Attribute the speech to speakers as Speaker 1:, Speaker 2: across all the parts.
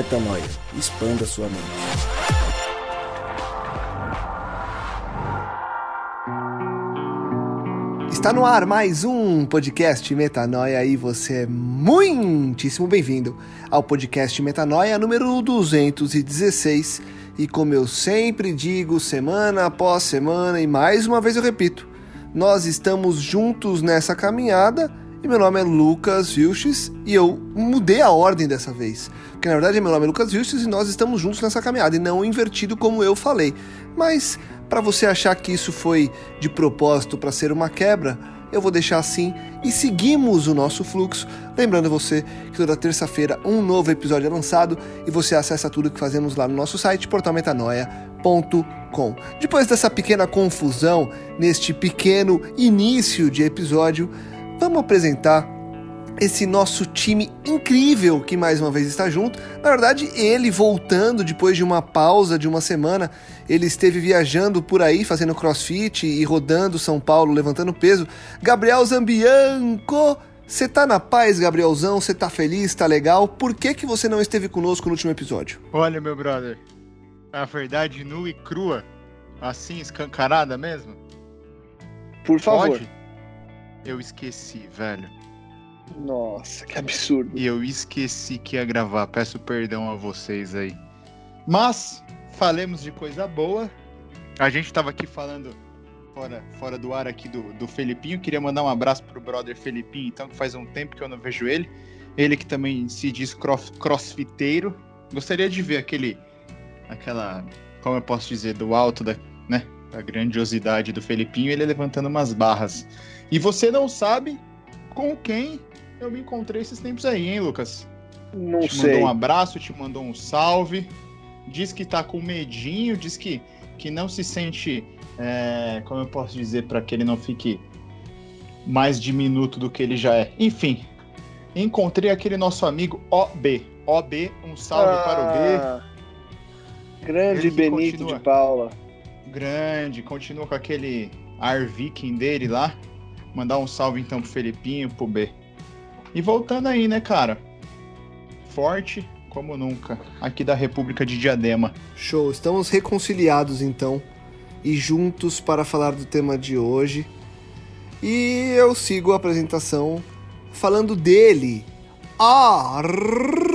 Speaker 1: Metanoia. Expanda sua mente.
Speaker 2: Está no ar mais um podcast Metanoia e você é muitíssimo bem-vindo ao podcast Metanoia número 216. E como eu sempre digo, semana após semana, e mais uma vez eu repito, nós estamos juntos nessa caminhada e meu nome é Lucas Vilches e eu mudei a ordem dessa vez. Porque na verdade meu nome é Lucas Vilches e nós estamos juntos nessa caminhada e não invertido como eu falei. Mas para você achar que isso foi de propósito para ser uma quebra, eu vou deixar assim e seguimos o nosso fluxo. Lembrando você que toda terça-feira um novo episódio é lançado e você acessa tudo que fazemos lá no nosso site portalmetanoia.com. Depois dessa pequena confusão neste pequeno início de episódio, vamos apresentar esse nosso time incrível que mais uma vez está junto. Na verdade, ele voltando depois de uma pausa de uma semana, ele esteve viajando por aí fazendo crossfit e rodando São Paulo, levantando peso. Gabriel Zambianco, você tá na paz, Gabrielzão? Você tá feliz? Tá legal? Por que que você não esteve conosco no último episódio?
Speaker 3: Olha, meu brother, a verdade nua e crua, assim escancarada mesmo.
Speaker 2: Por favor.
Speaker 3: Pode? Eu esqueci, velho.
Speaker 2: Nossa, que absurdo.
Speaker 3: E eu esqueci que ia gravar. Peço perdão a vocês aí. Mas, falemos de coisa boa. A gente tava aqui falando fora, fora do ar aqui do, do Felipinho. Queria mandar um abraço pro brother Felipinho, então, que faz um tempo que eu não vejo ele. Ele que também se diz cross, crossfiteiro. Gostaria de ver aquele. aquela. Como eu posso dizer? Do alto da, né, da grandiosidade do Felipinho, ele levantando umas barras. E você não sabe com quem eu me encontrei esses tempos aí, hein, Lucas?
Speaker 2: Não
Speaker 3: te
Speaker 2: sei.
Speaker 3: mandou um abraço, te mandou um salve. Diz que tá com medinho, diz que, que não se sente. é, como eu posso dizer, para que ele não fique mais diminuto do que ele já é. Enfim, encontrei aquele nosso amigo OB. OB, um salve
Speaker 2: Ah,
Speaker 3: para o B.
Speaker 2: Grande
Speaker 3: Ele que
Speaker 2: Benito
Speaker 3: continua.
Speaker 2: de Paula.
Speaker 3: Grande, continua com aquele ar viking dele lá. Mandar um salve então pro Felipinho, pro B. E voltando aí, né, cara? Forte como nunca, aqui da República de Diadema.
Speaker 2: Show, estamos reconciliados então e juntos para falar do tema de hoje. E eu sigo a apresentação falando dele. Ah,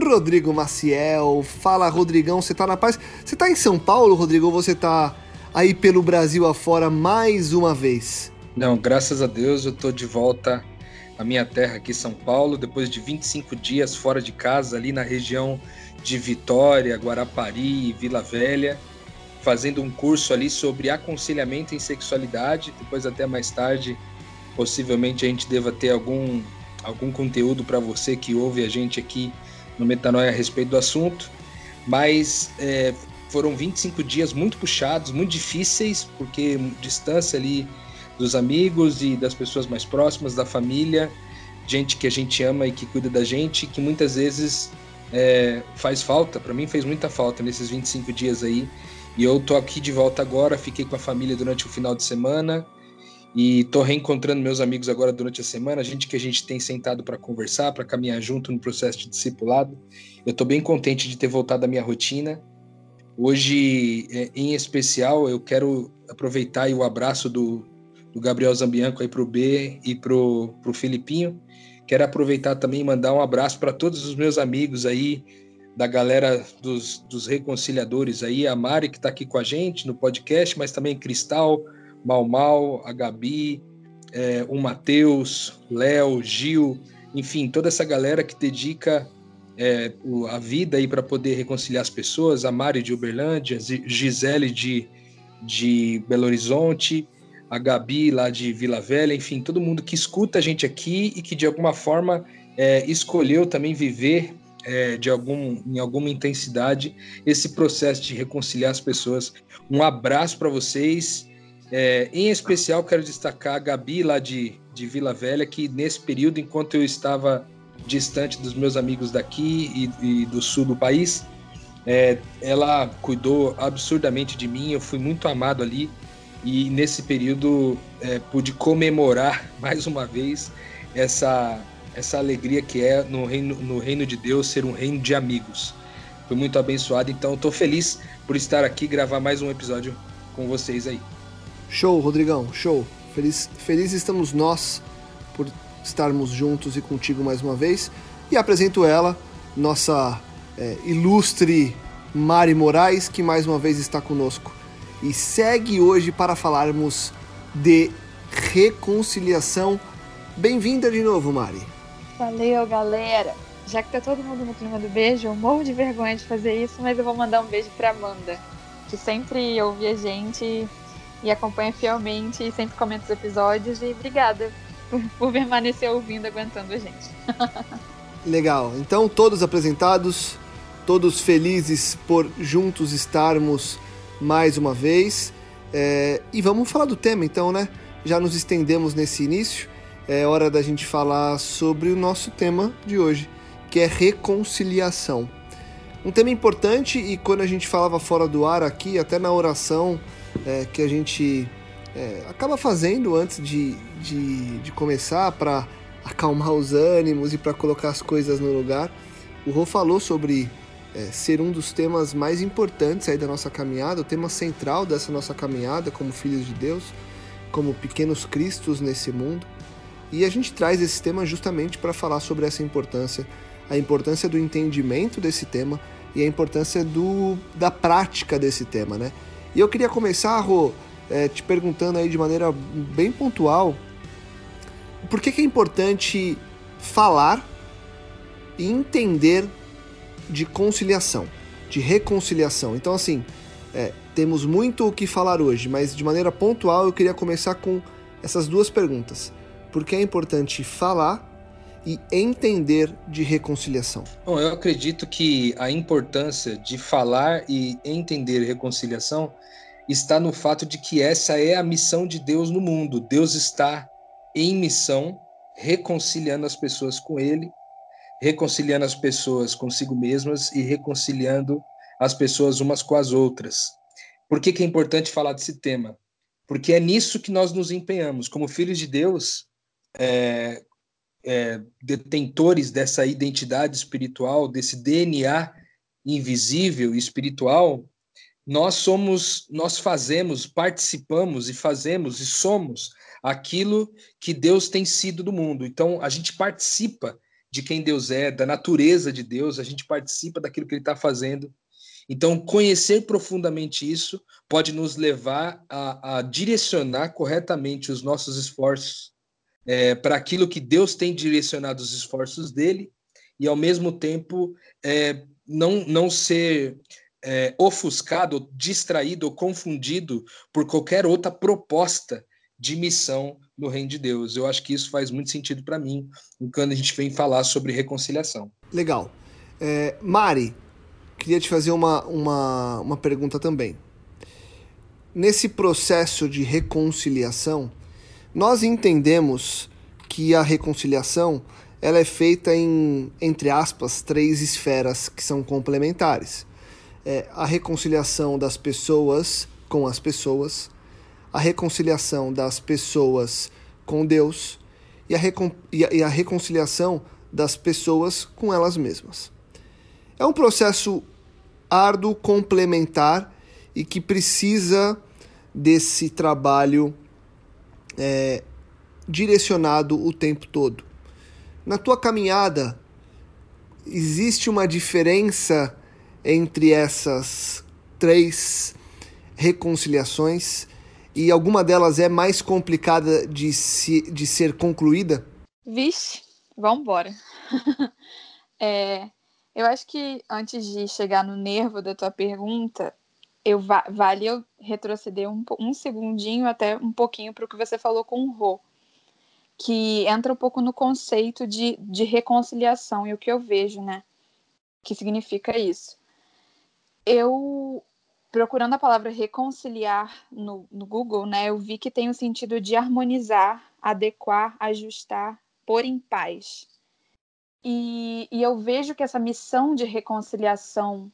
Speaker 2: Rodrigo Maciel. Fala, Rodrigão, você tá na paz? Você tá em São Paulo, Rodrigo, ou você tá aí pelo Brasil afora mais uma vez?
Speaker 4: Não, graças a Deus eu tô de volta à minha terra aqui, São Paulo, depois de 25 dias fora de casa, ali na região de Vitória, Guarapari, Vila Velha, fazendo um curso ali sobre aconselhamento em sexualidade. Depois, até mais tarde, possivelmente a gente deva ter algum, algum conteúdo para você que ouve a gente aqui no Metanoia a respeito do assunto. Mas é, foram 25 dias muito puxados, muito difíceis, porque distância ali dos amigos e das pessoas mais próximas, da família, gente que a gente ama e que cuida da gente, que muitas vezes é, faz falta. Para mim fez muita falta nesses 25 dias aí. E eu tô aqui de volta agora, fiquei com a família durante o final de semana e tô reencontrando meus amigos agora durante a semana, gente que a gente tem sentado para conversar, para caminhar junto no processo de discipulado. Eu tô bem contente de ter voltado à minha rotina. Hoje, é, em especial, eu quero aproveitar o abraço do, do Gabriel Zambianco aí pro B e pro, pro Filipinho. Quero aproveitar também e mandar um abraço para todos os meus amigos aí, da galera dos, dos reconciliadores aí, a Mari que está aqui com a gente no podcast, mas também Cristal, Mal Mal, a Gabi, é, o Matheus, Léo, Gil, enfim, toda essa galera que dedica é, o- a vida aí para poder reconciliar as pessoas, a Mari de Uberlândia, Gisele de, de Belo Horizonte, a Gabi lá de Vila Velha, enfim, todo mundo que escuta a gente aqui e que de alguma forma é, escolheu também viver é, de algum, em alguma intensidade esse processo de reconciliar as pessoas. Um abraço para vocês. É, em especial, quero destacar a Gabi lá de, de Vila Velha, que nesse período, enquanto eu estava distante dos meus amigos daqui e, e do sul do país, é, ela cuidou absurdamente de mim. Eu fui muito amado ali e nesse período é, pude comemorar mais uma vez essa essa alegria que é no reino, no reino de Deus ser um reino de amigos. Fui muito abençoado, então estou feliz por estar aqui gravar mais um episódio com vocês aí.
Speaker 2: Show, Rodrigão, show. Feliz, feliz estamos nós por estarmos juntos e contigo mais uma vez. E apresento ela, nossa é, ilustre Mari Moraes, que mais uma vez está conosco. E segue hoje para falarmos de reconciliação. Bem-vinda de novo, Mari.
Speaker 5: Valeu, galera. Já que tá todo mundo no clima do beijo, eu morro de vergonha de fazer isso, mas eu vou mandar um beijo pra Amanda, que sempre ouve a gente e acompanha fielmente e sempre comenta os episódios. E obrigada por, permanecer ouvindo, aguentando a gente.
Speaker 2: Legal. Então, todos apresentados, todos felizes por juntos estarmos mais uma vez. É, e vamos falar do tema, então, né? Já nos estendemos nesse início. É hora da gente falar sobre o nosso tema de hoje, que é reconciliação. Um tema importante e quando a gente falava fora do ar aqui, até na oração é, que a gente é, acaba fazendo antes de, de, de começar para acalmar os ânimos e para colocar as coisas no lugar, o Rô falou sobre é, ser um dos temas mais importantes aí da nossa caminhada, o tema central dessa nossa caminhada como filhos de Deus, como pequenos cristos nesse mundo. E a gente traz esse tema justamente para falar sobre essa importância, a importância do entendimento desse tema e a importância do, da prática desse tema, né? E eu queria começar, Rô, é, te perguntando aí de maneira bem pontual, por que, que é importante falar e entender de conciliação, de reconciliação. Então, assim, é, temos muito o que falar hoje, mas de maneira pontual eu queria começar com essas duas perguntas. Por que é importante falar e entender de reconciliação?
Speaker 4: Bom, eu acredito que a importância de falar e entender reconciliação está no fato de que essa é a missão de Deus no mundo. Deus está em missão, reconciliando as pessoas com Ele reconciliando as pessoas consigo mesmas e reconciliando as pessoas umas com as outras. Por que, que é importante falar desse tema? Porque é nisso que nós nos empenhamos. Como filhos de Deus, é, é, detentores dessa identidade espiritual, desse DNA invisível e espiritual, nós somos, nós fazemos, participamos e fazemos e somos aquilo que Deus tem sido do mundo. Então, a gente participa de quem Deus é, da natureza de Deus, a gente participa daquilo que Ele está fazendo. Então, conhecer profundamente isso pode nos levar a, a direcionar corretamente os nossos esforços é, para aquilo que Deus tem direcionado os esforços dele e, ao mesmo tempo, é, não, não ser é, ofuscado, distraído ou confundido por qualquer outra proposta de missão no reino de Deus. Eu acho que isso faz muito sentido para mim quando a gente vem falar sobre reconciliação.
Speaker 2: Legal. É, Mari, queria te fazer uma, uma, uma pergunta também. Nesse processo de reconciliação, nós entendemos que a reconciliação ela é feita em, entre aspas, três esferas que são complementares. É a reconciliação das pessoas com as pessoas, a reconciliação das pessoas com Deus e a, recon e a, e a reconciliação das pessoas com elas mesmas. É um processo árduo, complementar e que precisa desse trabalho é, direcionado o tempo todo. Na tua caminhada, existe uma diferença entre essas três reconciliações? e alguma delas é mais complicada de, se, de ser concluída?
Speaker 5: Vixe, vamos embora. é, eu acho que antes de chegar no nervo da tua pergunta, eu va vale eu retroceder um, um segundinho até um pouquinho para o que você falou com o Rô, que entra um pouco no conceito de, de reconciliação e o que eu vejo, né? Que significa isso. Eu procurando a palavra reconciliar no, no Google, né, eu vi que tem o sentido de harmonizar, adequar, ajustar, pôr em paz. E, e eu vejo que essa missão de reconciliação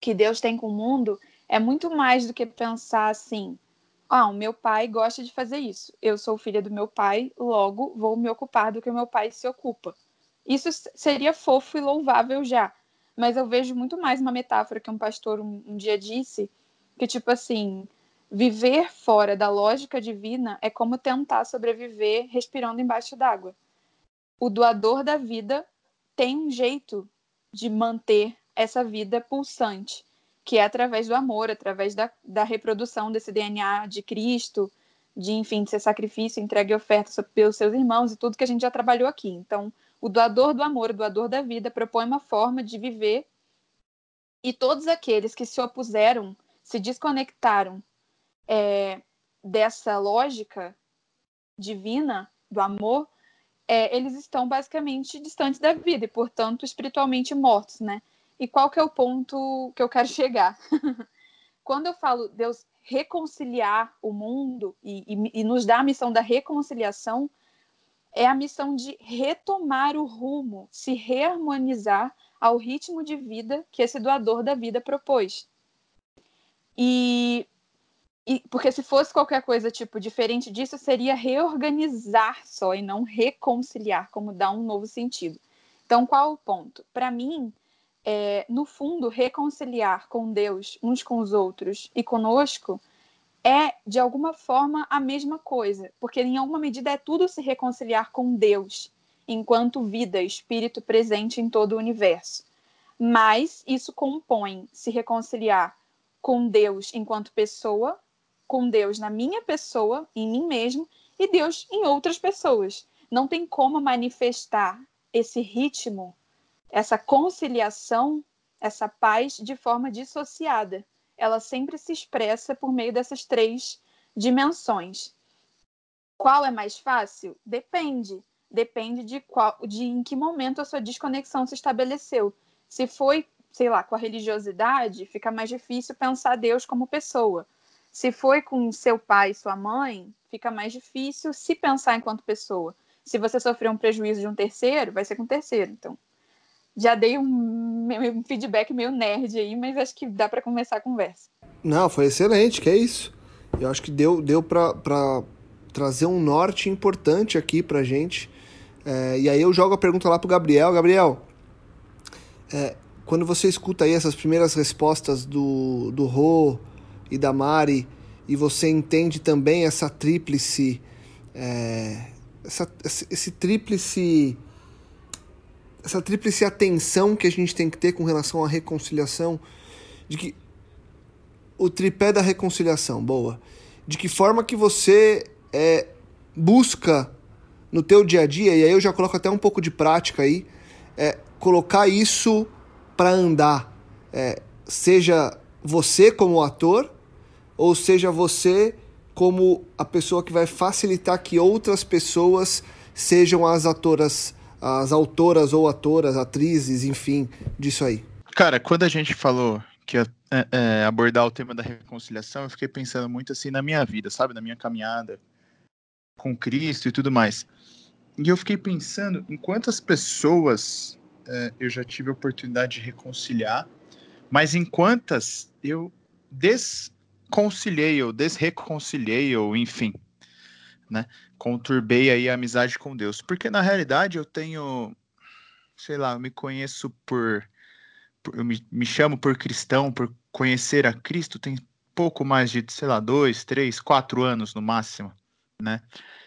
Speaker 5: que Deus tem com o mundo é muito mais do que pensar assim: ah, o meu pai gosta de fazer isso. Eu sou filha do meu pai, logo vou me ocupar do que o meu pai se ocupa. Isso seria fofo e louvável já. Mas eu vejo muito mais uma metáfora que um pastor um, um dia disse, que tipo assim, viver fora da lógica divina é como tentar sobreviver respirando embaixo d'água. O doador da vida tem um jeito de manter essa vida pulsante, que é através do amor, através da, da reprodução desse DNA de Cristo, de, enfim, de ser sacrifício, entrega e oferta pelos seus irmãos e tudo que a gente já trabalhou aqui. Então, o doador do amor, o doador da vida, propõe uma forma de viver e todos aqueles que se opuseram, se desconectaram é, dessa lógica divina do amor, é, eles estão basicamente distantes da vida e, portanto, espiritualmente mortos, né? E qual que é o ponto que eu quero chegar? Quando eu falo Deus reconciliar o mundo e, e, e nos dar a missão da reconciliação, é a missão de retomar o rumo, se reharmonizar ao ritmo de vida que esse doador da vida propôs. E, e, porque se fosse qualquer coisa tipo diferente disso, seria reorganizar só e não reconciliar, como dar um novo sentido. Então, qual o ponto? Para mim, é, no fundo, reconciliar com Deus, uns com os outros e conosco, é, de alguma forma, a mesma coisa, porque em alguma medida é tudo se reconciliar com Deus, enquanto vida, espírito presente em todo o universo. Mas isso compõe se reconciliar com Deus enquanto pessoa, com Deus na minha pessoa, em mim mesmo, e Deus em outras pessoas. Não tem como manifestar esse ritmo, essa conciliação, essa paz de forma dissociada ela sempre se expressa por meio dessas três dimensões. Qual é mais fácil? Depende. Depende de, qual, de em que momento a sua desconexão se estabeleceu. Se foi, sei lá, com a religiosidade, fica mais difícil pensar Deus como pessoa. Se foi com seu pai e sua mãe, fica mais difícil se pensar enquanto pessoa. Se você sofreu um prejuízo de um terceiro, vai ser com o terceiro. Então, já dei um, um feedback meio nerd aí, mas acho que dá para começar a conversa.
Speaker 2: Não, foi excelente, que é isso. Eu acho que deu, deu para trazer um norte importante aqui pra gente. É, e aí eu jogo a pergunta lá pro Gabriel. Gabriel, é, quando você escuta aí essas primeiras respostas do, do Rô e da Mari, e você entende também essa tríplice. É, essa, esse tríplice essa tríplice atenção que a gente tem que ter com relação à reconciliação, de que o tripé da reconciliação, boa, de que forma que você é, busca no teu dia a dia, e aí eu já coloco até um pouco de prática aí, é, colocar isso para andar, é, seja você como ator, ou seja você como a pessoa que vai facilitar que outras pessoas sejam as atoras as autoras ou atoras, atrizes, enfim, disso aí?
Speaker 3: Cara, quando a gente falou que ia é, é, abordar o tema da reconciliação, eu fiquei pensando muito assim na minha vida, sabe? Na minha caminhada com Cristo e tudo mais. E eu fiquei pensando em quantas pessoas é, eu já tive a oportunidade de reconciliar, mas em quantas eu desconciliei ou desreconciliei, ou enfim, né? Conturbei aí a amizade com Deus. Porque na realidade eu tenho, sei lá, eu me conheço por, por eu me, me chamo por cristão, por conhecer a Cristo, tem pouco mais de, sei lá, dois, três, quatro anos no máximo, né?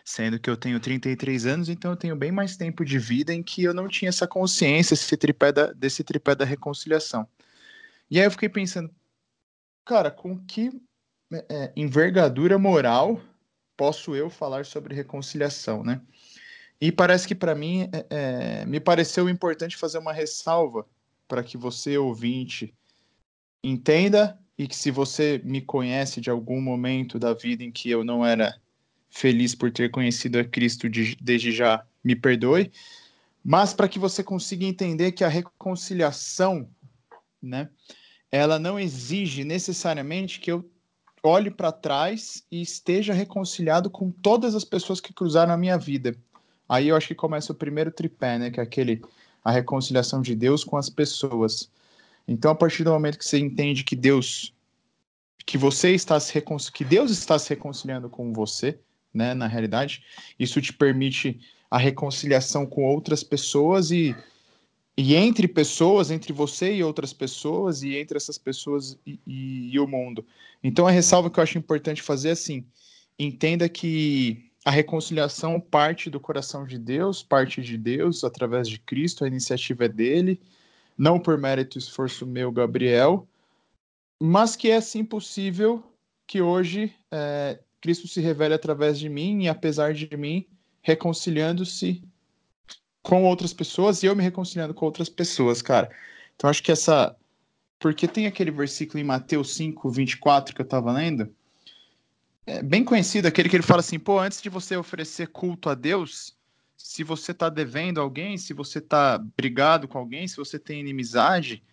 Speaker 3: Sendo que eu tenho 33 anos, então eu tenho bem mais tempo de vida em que eu não tinha essa consciência esse tripé da, desse tripé da reconciliação. E aí eu fiquei pensando, cara, com que é, envergadura moral posso eu falar sobre reconciliação, né? E parece que para mim é, é, me pareceu importante fazer uma ressalva para que você ouvinte entenda e que se você me conhece de algum momento da vida em que eu não era feliz por ter conhecido a Cristo de, desde já, me perdoe, mas para que você consiga entender que a reconciliação, né, ela não exige necessariamente que eu olhe para trás e esteja reconciliado com todas as pessoas que cruzaram a minha vida. Aí eu acho que começa o primeiro tripé, né, que é aquele a reconciliação de Deus com as pessoas. Então, a partir do momento que você entende que Deus que você está se que Deus está se reconciliando com você, né, na realidade, isso te permite a reconciliação com outras pessoas e e entre pessoas, entre você e outras pessoas, e entre essas pessoas e, e, e, o mundo. Então, a ressalva que eu acho importante fazer é assim: entenda que a reconciliação parte do coração de Deus, parte de Deus, através de Cristo, a iniciativa é dele, não por mérito e esforço meu, Gabriel, mas que é sim possível que hoje é, Cristo se revele através de mim e apesar de mim, reconciliando-se com outras pessoas e eu me reconciliando com outras pessoas, cara. Então acho que essa. Porque tem aquele versículo em Mateus 5, 24 que eu tava lendo. É bem conhecido, aquele que ele fala assim: pô, antes de você oferecer culto a Deus, se você tá devendo alguém, se você tá brigado com alguém, se você tem inimizade,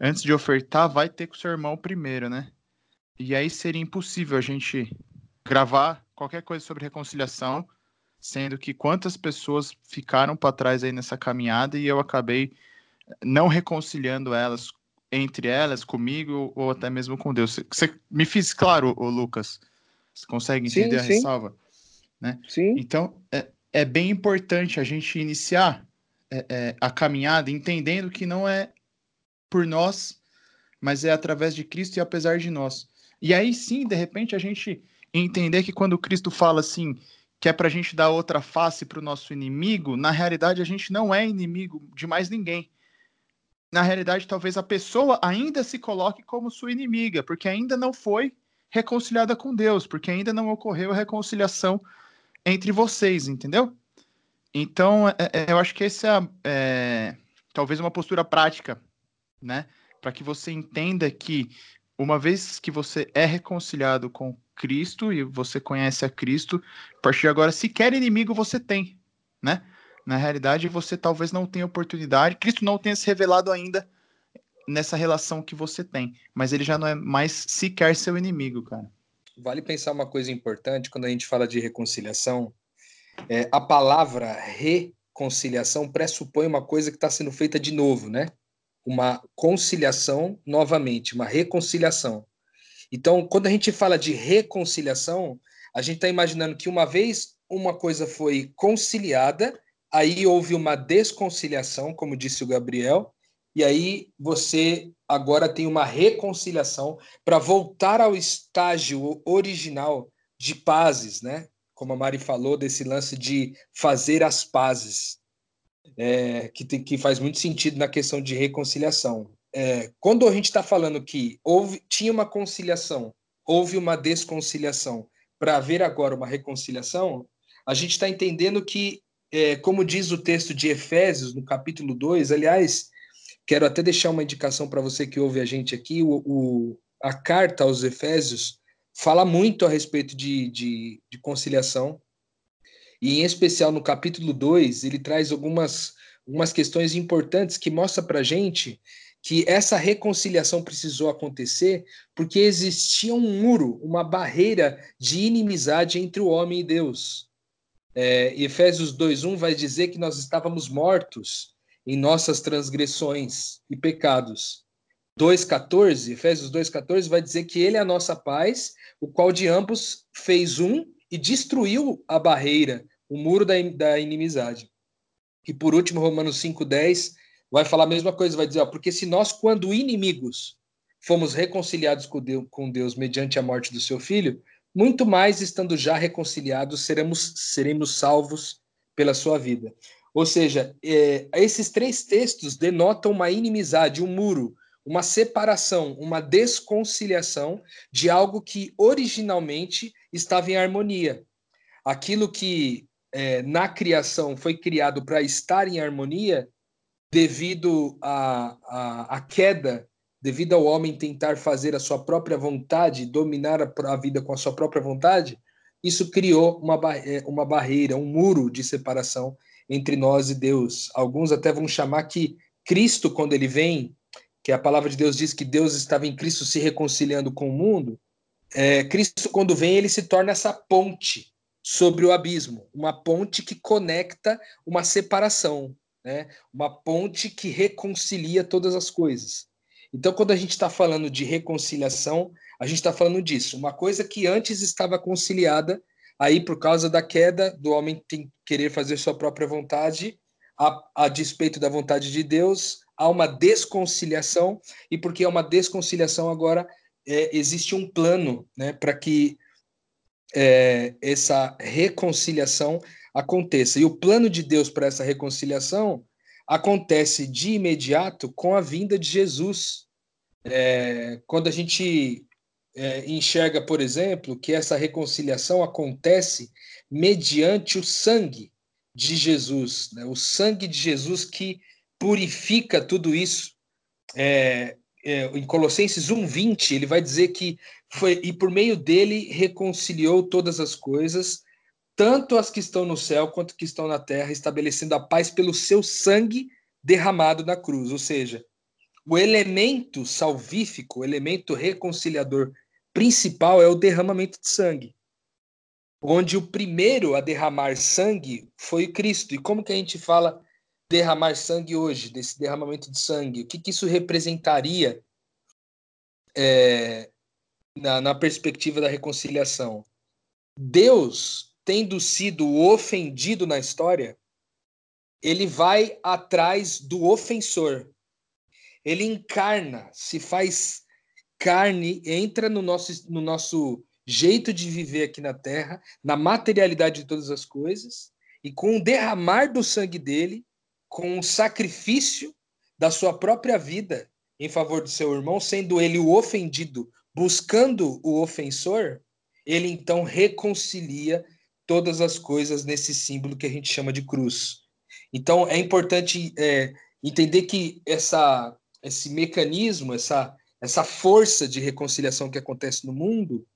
Speaker 3: antes de ofertar, vai ter com o seu irmão primeiro, né? E aí seria impossível a gente gravar qualquer coisa sobre reconciliação sendo que quantas pessoas ficaram para trás aí nessa caminhada e eu acabei não reconciliando elas entre elas, comigo ou até mesmo com Deus. Você me fiz claro, o Lucas? Você consegue entender sim, a sim. ressalva? Né?
Speaker 2: Sim.
Speaker 3: Então, é, é bem importante a gente iniciar é, é, a caminhada entendendo que não é por nós, mas é através de Cristo e apesar de nós. E aí sim, de repente, a gente entender que quando Cristo fala assim, que é para a gente dar outra face para o nosso inimigo, na realidade a gente não é inimigo de mais ninguém. Na realidade, talvez a pessoa ainda se coloque como sua inimiga, porque ainda não foi reconciliada com Deus, porque ainda não ocorreu a reconciliação entre vocês, entendeu? Então, é, é, eu acho que essa é, é talvez uma postura prática, né? Para que você entenda que uma vez que você é reconciliado com Cristo e você conhece a Cristo, a partir de agora, sequer inimigo você tem, né? Na realidade, você talvez não tenha oportunidade, Cristo não tenha se revelado ainda nessa relação que você tem, mas ele já não é mais sequer seu inimigo, cara.
Speaker 4: Vale pensar uma coisa importante quando a gente fala de reconciliação. É, a palavra reconciliação pressupõe uma coisa que está sendo feita de novo, né? Uma conciliação novamente, uma reconciliação. Então, quando a gente fala de reconciliação, a gente está imaginando que uma vez uma coisa foi conciliada, aí houve uma desconciliação, como disse o Gabriel, e aí você agora tem uma reconciliação para voltar ao estágio original de pazes, né? Como a Mari falou, desse lance de fazer as pazes, é, que, tem, que faz muito sentido na questão de reconciliação é, quando a gente está falando que houve, tinha uma conciliação, houve uma desconciliação, para haver agora uma reconciliação, a gente está entendendo que, é, como diz o texto de Efésios, no capítulo 2, aliás, quero até deixar uma indicação para você que ouve a gente aqui, o, o, a carta aos Efésios fala muito a respeito de, de, de conciliação, e em especial no capítulo 2, ele traz algumas, algumas questões importantes que mostra para a gente que essa reconciliação precisou acontecer porque existia um muro, uma barreira de inimizade entre o homem e Deus. É, Efésios 2:1 vai dizer que nós estávamos mortos em nossas transgressões e pecados. 2:14, Efésios 2:14 vai dizer que ele é a nossa paz, o qual de ambos fez um e destruiu a barreira, o muro da, da inimizade. E por último, Romanos 5:10 vai falar a mesma coisa, vai dizer, ó, porque se nós, quando inimigos, fomos reconciliados com Deus, com Deus mediante a morte do seu filho, muito mais estando já reconciliados, seremos, seremos salvos pela sua vida. Ou seja, é, esses três textos denotam uma inimizade, um muro, uma separação, uma desconciliação de algo que originalmente estava em harmonia. Aquilo que é, na criação foi criado para estar em harmonia, devido à, à, à queda, devido ao homem tentar fazer a sua própria vontade, dominar a, a vida com a sua própria vontade, isso criou uma, é, uma barreira, um muro de separação entre nós e Deus. Alguns até vão chamar que Cristo, quando ele vem, que a palavra de Deus diz que Deus estava em Cristo se reconciliando com o mundo, é, Cristo, quando vem, ele se torna essa ponte sobre o abismo, uma ponte que conecta uma separação, né? uma ponte que reconcilia todas as coisas. Então, quando a gente está falando de reconciliação, a gente está falando disso. Uma coisa que antes estava conciliada, aí por causa da queda do homem tem querer fazer sua própria vontade, a, a despeito da vontade de Deus, há uma desconciliação, e porque é uma desconciliação agora, é, existe um plano né, para que é, essa reconciliação aconteça. E o plano de Deus para essa reconciliação acontece de imediato com a vinda de Jesus. É, quando a gente é, enxerga, por exemplo, que essa reconciliação acontece mediante o sangue de Jesus, né? o sangue de Jesus que purifica tudo isso. É, é, em Colossenses 1:20 ele vai dizer que foi e por meio dele reconciliou todas as coisas, tanto as que estão no céu quanto as que estão na terra, estabelecendo a paz pelo seu sangue derramado na cruz. Ou seja, o elemento salvífico, o elemento reconciliador principal é o derramamento de sangue. Onde o primeiro a derramar sangue foi Cristo. E como que a gente fala derramar sangue hoje, desse derramamento de sangue? O que, que isso representaria é, na, na perspectiva da reconciliação? Deus, tendo sido ofendido na história, ele vai atrás do ofensor. Ele encarna, se faz carne, entra no nosso, no nosso jeito de viver aqui na terra, na materialidade de todas as coisas, e com o derramar do sangue dele, com o sacrifício da sua própria vida em favor do seu irmão, sendo ele o ofendido, buscando o ofensor, ele então reconcilia todas as coisas nesse símbolo que a gente chama de cruz. Então é importante é, entender que essa, esse mecanismo, essa, essa força de reconciliação que acontece no mundo,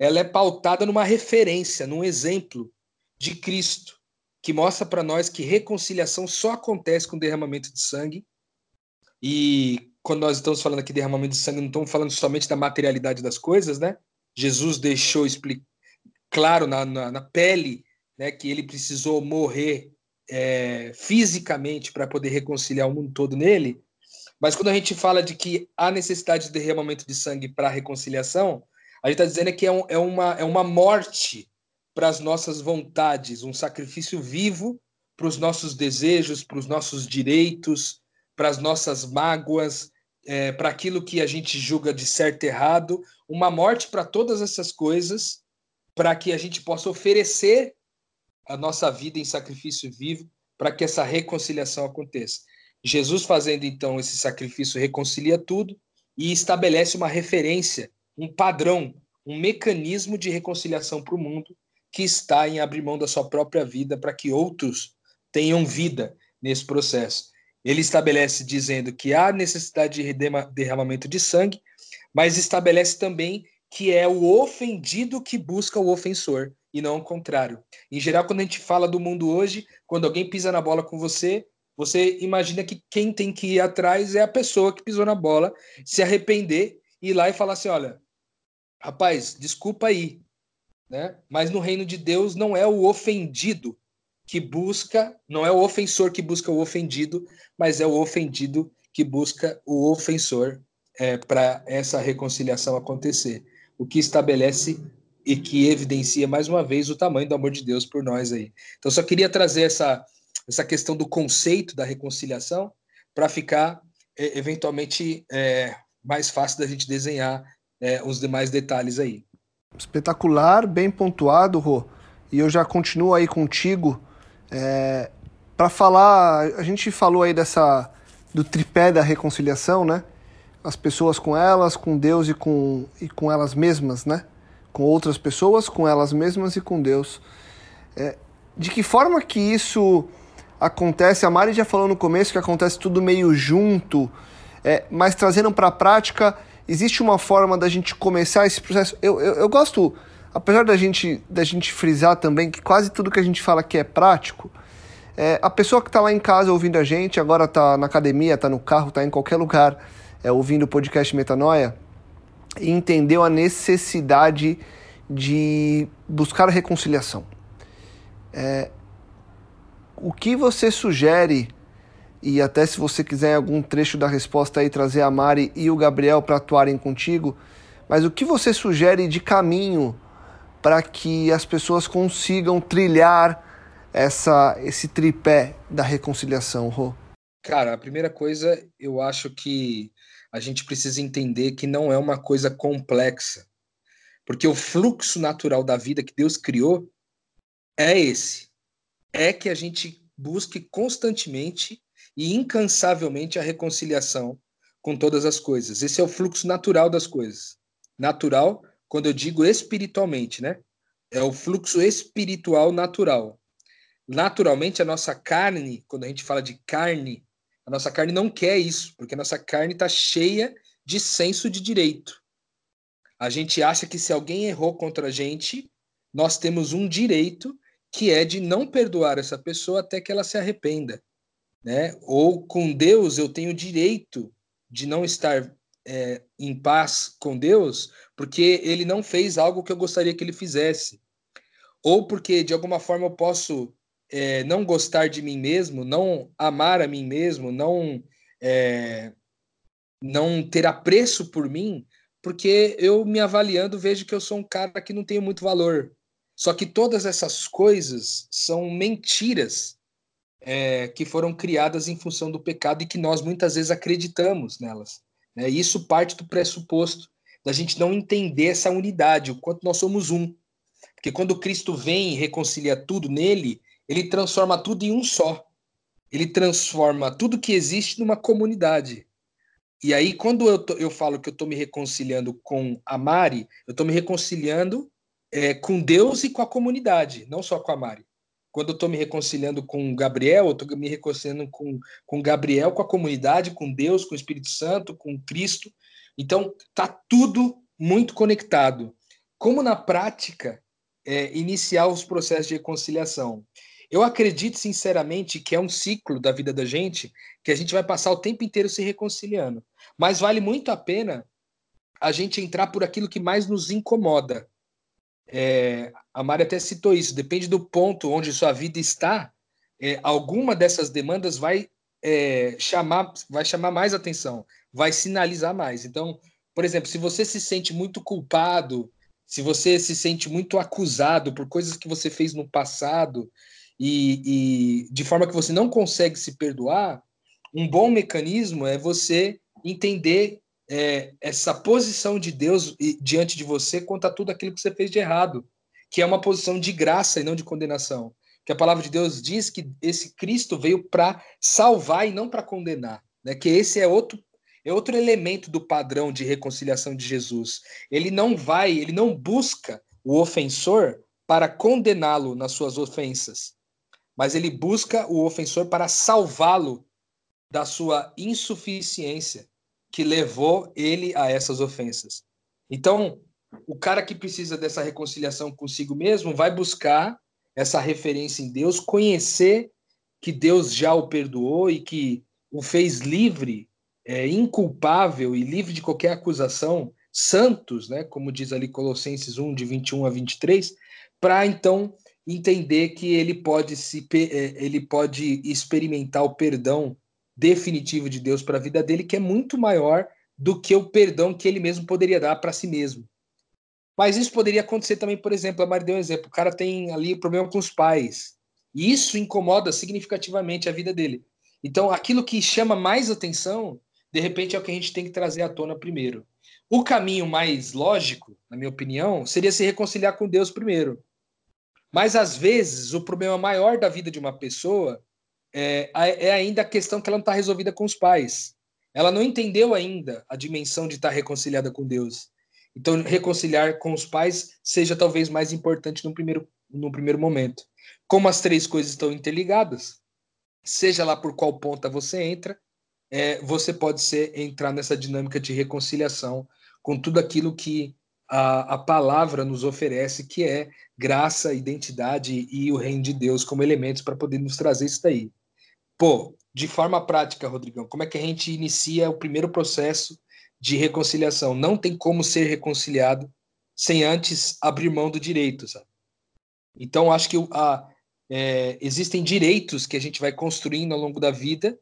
Speaker 4: ela é pautada numa referência, num exemplo de Cristo, que mostra para nós que reconciliação só acontece com derramamento de sangue. E quando nós estamos falando aqui de derramamento de sangue, não estamos falando somente da materialidade das coisas, né? Jesus deixou claro na, na, na pele né, que ele precisou morrer é, fisicamente para poder reconciliar o mundo todo nele. Mas quando a gente fala de que há necessidade de derramamento de sangue para a reconciliação, a gente está dizendo que é, um, é, uma, é uma morte para as nossas vontades, um sacrifício vivo para os nossos desejos, para os nossos direitos, para as nossas mágoas, é, para aquilo que a gente julga de certo e errado, uma morte para todas essas coisas, para que a gente possa oferecer a nossa vida em sacrifício vivo para que essa reconciliação aconteça. Jesus fazendo então esse sacrifício reconcilia tudo e estabelece uma referência, um padrão, um mecanismo de reconciliação para o mundo que está em abrir mão da sua própria vida para que outros tenham vida nesse processo. Ele estabelece dizendo que há necessidade de derramamento de sangue, mas estabelece também que é o ofendido que busca o ofensor e não o contrário. Em geral, quando a gente fala do mundo hoje, quando alguém pisa na bola com você, você imagina que quem tem que ir atrás é a pessoa que pisou na bola, se arrepender, ir lá e falar assim: olha, rapaz, desculpa aí, né? Mas no reino de Deus não é o ofendido que busca, não é o ofensor que busca o ofendido, mas é o ofendido que busca o ofensor é, para essa reconciliação acontecer. O que estabelece e que evidencia mais uma vez o tamanho do amor de Deus por nós aí. Então, só queria trazer essa, essa questão do conceito da reconciliação para ficar é, eventualmente é, mais fácil da gente desenhar é, os demais detalhes aí.
Speaker 2: Espetacular, bem pontuado, Rô. E eu já continuo aí contigo é, para falar. A gente falou aí dessa do tripé da reconciliação, né? As pessoas com elas, com Deus e com, e com elas mesmas, né? com outras pessoas, com elas mesmas e com Deus. É, de que forma que isso acontece? A Mari já falou no começo que acontece tudo meio junto, é, mas trazendo para a prática, existe uma forma da gente começar esse processo? Eu, eu, eu gosto, apesar da gente, da gente frisar também que quase tudo que a gente fala aqui é prático, é, a pessoa que está lá em casa ouvindo a gente, agora está na academia, está no carro, está em qualquer lugar é, ouvindo o podcast Metanoia, e entendeu a necessidade de buscar a reconciliação. É, o que você sugere, e até se você quiser algum trecho da resposta aí trazer a Mari e o Gabriel para atuarem contigo, mas o que você sugere de caminho para que as pessoas consigam trilhar essa esse tripé da reconciliação, Rô?
Speaker 4: Cara, a primeira coisa, eu acho que a gente precisa entender que não é uma coisa complexa. Porque o fluxo natural da vida que Deus criou é esse. É que a gente busque constantemente e incansavelmente a reconciliação com todas as coisas. Esse é o fluxo natural das coisas. Natural, quando eu digo espiritualmente, né? É o fluxo espiritual natural. Naturalmente, a nossa carne, quando a gente fala de carne, a nossa carne não quer isso, porque a nossa carne está cheia de senso de direito. A gente acha que se alguém errou contra a gente, nós temos um direito que é de não perdoar essa pessoa até que ela se arrependa. Né? Ou com Deus eu tenho direito de não estar é, em paz com Deus porque ele não fez algo que eu gostaria que ele fizesse. Ou porque de alguma forma eu posso é, não gostar de mim mesmo, não amar a mim mesmo, não é, não ter apreço por mim, porque eu me avaliando vejo que eu sou um cara que não tenho muito valor. Só que todas essas coisas são mentiras é, que foram criadas em função do pecado e que nós muitas vezes acreditamos nelas. Né? Isso parte do pressuposto da gente não entender essa unidade, o quanto nós somos um. Porque quando Cristo vem e reconcilia tudo nele, ele transforma tudo em um só. Ele transforma tudo que existe numa comunidade. E aí, quando eu, tô, eu falo que eu estou me reconciliando com a Mari, eu estou me reconciliando é, com Deus e com a comunidade, não só com a Mari. Quando eu estou me reconciliando com Gabriel, eu estou me reconciliando com, com Gabriel, com a comunidade, com Deus, com o Espírito Santo, com Cristo. Então, tá tudo muito conectado. Como na prática é, iniciar os processos de reconciliação? Eu acredito sinceramente que é um ciclo da vida da gente que a gente vai passar o tempo inteiro se reconciliando. Mas vale muito a pena a gente entrar por aquilo que mais nos incomoda. É, a Mari até citou isso, depende do ponto onde sua vida está, é, alguma dessas demandas vai é, chamar, vai chamar mais atenção, vai sinalizar mais. Então, por exemplo, se você se sente muito culpado, se você se sente muito acusado por coisas que você fez no passado, e, e de forma que você não consegue se perdoar, um bom mecanismo é você entender é, essa posição de Deus diante de você quanto a tudo aquilo que você fez de errado, que é uma posição de graça e não de condenação. Que a palavra de Deus diz que esse Cristo veio para salvar e não para condenar, né? Que esse é outro é outro elemento do padrão de reconciliação de Jesus. Ele não vai, ele não busca o ofensor para condená-lo nas suas ofensas mas ele busca o ofensor para salvá-lo da sua insuficiência que levou ele a essas ofensas. Então, o cara que precisa dessa reconciliação consigo mesmo vai buscar essa referência em Deus, conhecer que Deus já o perdoou e que o fez livre, é, inculpável e livre de qualquer acusação, santos, né, como diz ali Colossenses 1, de 21 a 23, para então entender que ele pode se é, ele pode experimentar o perdão definitivo de Deus para a vida dele, que é muito maior do que o perdão que ele mesmo poderia dar para si mesmo. Mas isso poderia acontecer também, por exemplo, a Mari deu um exemplo, o cara tem ali problema com os pais. E isso incomoda significativamente a vida dele. Então, aquilo que chama mais atenção, de repente, é o que a gente tem que trazer à tona primeiro. O caminho mais lógico, na minha opinião, seria se reconciliar com Deus primeiro. Mas às vezes o problema maior da vida de uma pessoa é, é ainda a questão que ela não está resolvida com os pais. Ela não entendeu ainda a dimensão de estar tá reconciliada com Deus. Então, reconciliar com os pais seja talvez mais importante no primeiro, no primeiro momento. Como as três coisas estão interligadas, seja lá por qual ponta você entra, é, você pode ser entrar nessa dinâmica de reconciliação com tudo aquilo que a, a palavra nos oferece, que é graça, identidade e o reino de Deus como elementos para poder nos trazer isso daí. Pô, de forma prática, Rodrigão, como é que a gente inicia o primeiro processo de reconciliação? Não tem como ser reconciliado sem antes abrir mão do direito, sabe? Então, acho que a, é, existem direitos que a gente vai construindo ao longo da vida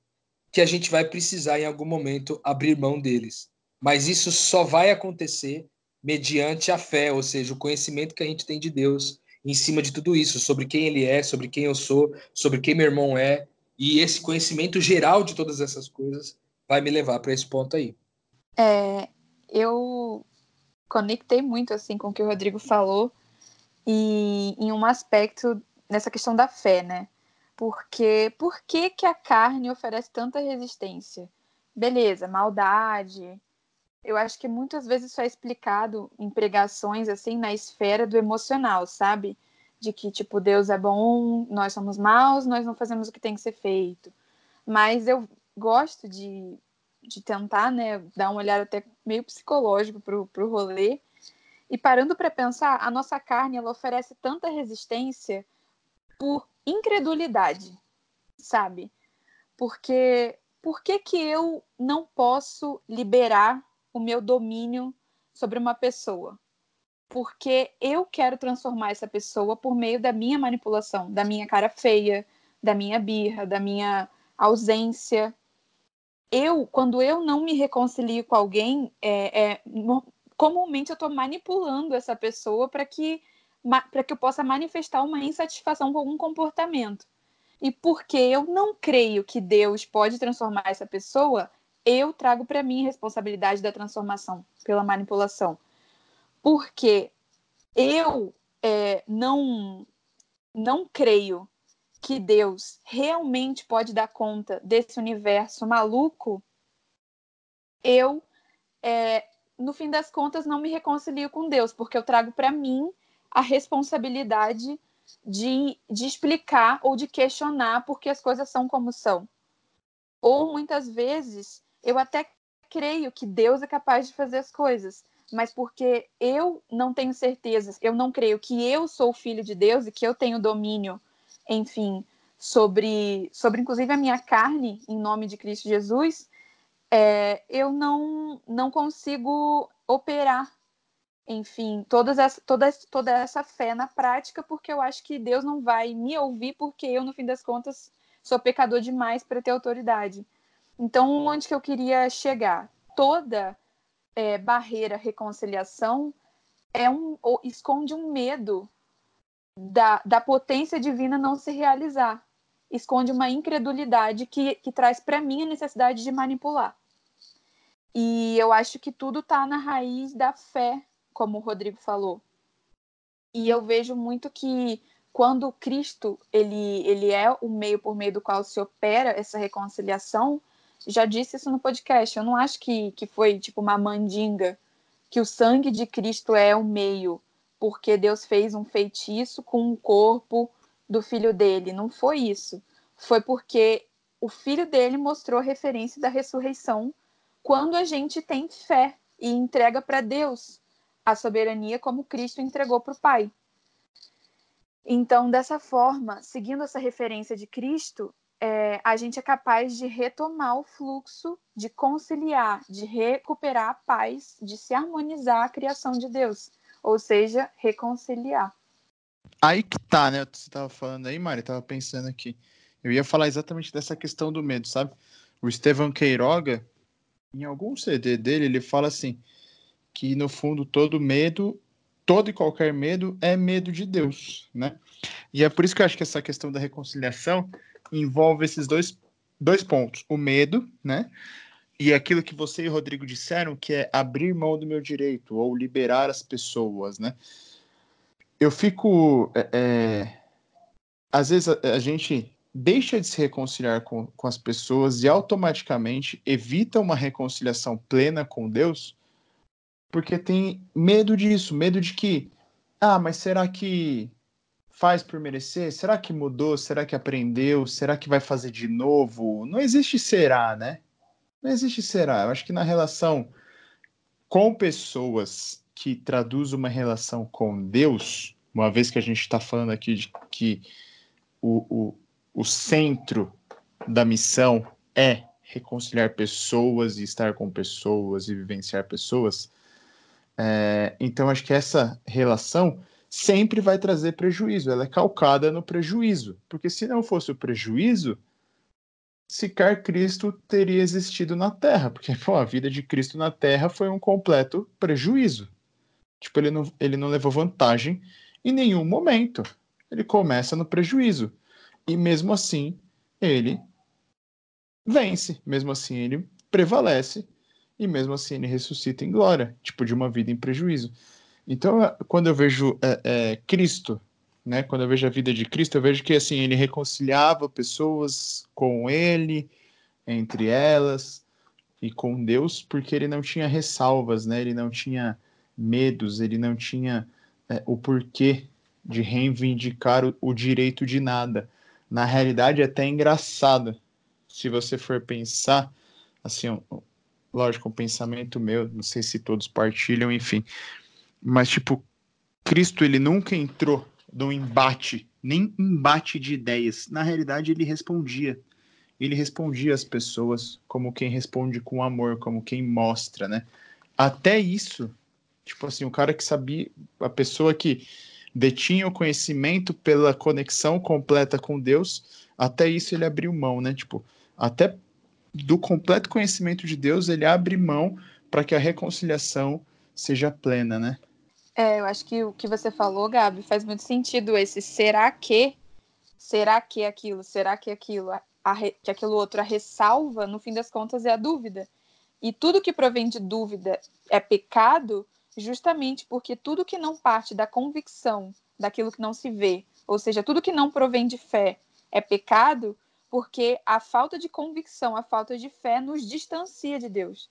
Speaker 4: que a gente vai precisar, em algum momento, abrir mão deles. Mas isso só vai acontecer mediante a fé, ou seja, o conhecimento que a gente tem de Deus em cima de tudo isso, sobre quem ele é, sobre quem eu sou, sobre quem meu irmão é, e esse conhecimento geral de todas essas coisas vai me levar para esse ponto aí.
Speaker 5: É, eu conectei muito assim com o que o Rodrigo falou e em um aspecto nessa questão da fé, né? Porque por que, que a carne oferece tanta resistência? Beleza, maldade. Eu acho que muitas vezes isso é explicado em pregações assim na esfera do emocional, sabe? De que tipo Deus é bom, nós somos maus, nós não fazemos o que tem que ser feito. Mas eu gosto de, de tentar, né, dar uma olhada até meio psicológico pro, pro rolê. E parando para pensar, a nossa carne ela oferece tanta resistência por incredulidade, sabe? Porque por que, que eu não posso liberar o meu domínio sobre uma pessoa? Porque eu quero transformar essa pessoa por meio da minha manipulação, da minha cara feia, da minha birra, da minha ausência. Eu, quando eu não me reconcilio com alguém, é, é comumente eu estou manipulando essa pessoa para que que eu possa manifestar uma insatisfação com algum comportamento. E porque eu não creio que Deus pode transformar essa pessoa, eu trago para mim a responsabilidade da transformação pela manipulação. Porque eu é, não, não creio que Deus realmente pode dar conta desse universo maluco, eu, é, no fim das contas, não me reconcilio com Deus, porque eu trago para mim a responsabilidade de, de explicar ou de questionar porque as coisas são como são. Ou muitas vezes eu até creio que Deus é capaz de fazer as coisas, mas porque eu não tenho certezas, eu não creio que eu sou filho de Deus e que eu tenho domínio, enfim, sobre, sobre inclusive a minha carne, em nome de Cristo Jesus, é, eu não, não consigo operar enfim, todas essa, toda, toda essa fé na prática, porque eu acho que Deus não vai me ouvir, porque eu, no fim das contas, sou pecador demais para ter autoridade. Então, onde que eu queria chegar? Toda é, barreira, reconciliação, é um, esconde um medo da, da potência divina não se realizar. Esconde uma incredulidade que, que traz para mim a necessidade de manipular. E eu acho que tudo está na raiz da fé como o Rodrigo falou. E eu vejo muito que quando Cristo ele, ele é o meio por meio do qual se opera essa reconciliação, já disse isso no podcast. Eu não acho que, que foi tipo uma mandinga, que o sangue de Cristo é o meio, porque Deus fez um feitiço com o corpo do filho dele. Não foi isso. Foi porque o filho dele mostrou a referência da ressurreição quando a gente tem fé e entrega para Deus a soberania como Cristo entregou para o Pai. Então, dessa forma, seguindo essa referência de Cristo, é, a gente é capaz de retomar o fluxo, de conciliar, de recuperar a paz, de se harmonizar a criação de Deus, ou seja, reconciliar.
Speaker 3: Aí que tá, né? Você estava falando aí, Mari, estava pensando aqui. Eu ia falar exatamente dessa questão do medo, sabe? O Estevão Queiroga, em algum CD dele, ele fala assim: que no fundo todo medo, todo e qualquer medo é medo de Deus, né? E é por isso que eu acho que essa questão da reconciliação envolve esses dois, dois pontos: o medo, né? E aquilo que você e o Rodrigo disseram, que é abrir mão do meu direito ou liberar as pessoas, né? Eu fico. É, é às vezes a, a, gente deixa de se reconciliar com, com as pessoas e automaticamente evita uma reconciliação plena com Deus porque tem medo disso, medo de que, ah, mas será que faz por merecer? Será que mudou? Será que aprendeu? Será que vai fazer de novo? Não existe será, né? Não existe será. Eu acho que na relação com pessoas que traduz uma relação com Deus, uma vez que a gente está falando aqui de que o, o, o centro da missão é reconciliar pessoas e estar com pessoas e vivenciar pessoas, é, então, acho que essa relação sempre vai trazer prejuízo, ela é calcada no prejuízo, porque se não fosse o prejuízo, sequer Cristo teria existido na Terra, porque pô, a vida de Cristo na Terra foi um completo prejuízo. Tipo, ele não, ele não levou vantagem Em nenhum momento. Ele começa no prejuízo. E mesmo assim, ele vence, mesmo assim, ele prevalece, e mesmo assim, ele ressuscita em glória, tipo, de uma vida em prejuízo. Então, quando eu vejo é, é, Cristo, né, quando eu vejo a vida de Cristo, eu vejo que assim ele reconciliava pessoas com ele, entre elas e com Deus, porque ele não tinha ressalvas, né? Ele não tinha medos, ele não tinha é, o porquê de reivindicar o, o, direito de nada. Na realidade, é até engraçado, se você for pensar, assim, lógico, um pensamento meu, não sei se todos partilham, enfim, mas tipo, Cristo ele nunca entrou num embate, nem embate de ideias. Na realidade, ele respondia. Ele respondia às pessoas como quem responde com amor, como quem mostra, né? Até isso, tipo assim, o cara que sabia, a pessoa que detinha o conhecimento pela conexão completa com Deus, até isso ele abriu mão, né? Tipo, até do completo conhecimento de Deus, ele abre mão para que a reconciliação seja plena, né?
Speaker 5: É, eu acho que o que você falou, Gabi, faz muito sentido esse será que, será que aquilo, será que aquilo, a, que aquilo outro, a ressalva, no fim das contas, é a dúvida. E tudo que provém de dúvida é pecado, justamente porque tudo que não parte da convicção daquilo que não se vê, ou seja, tudo que não provém de fé é pecado, porque a falta de convicção, a falta de fé nos distancia de Deus.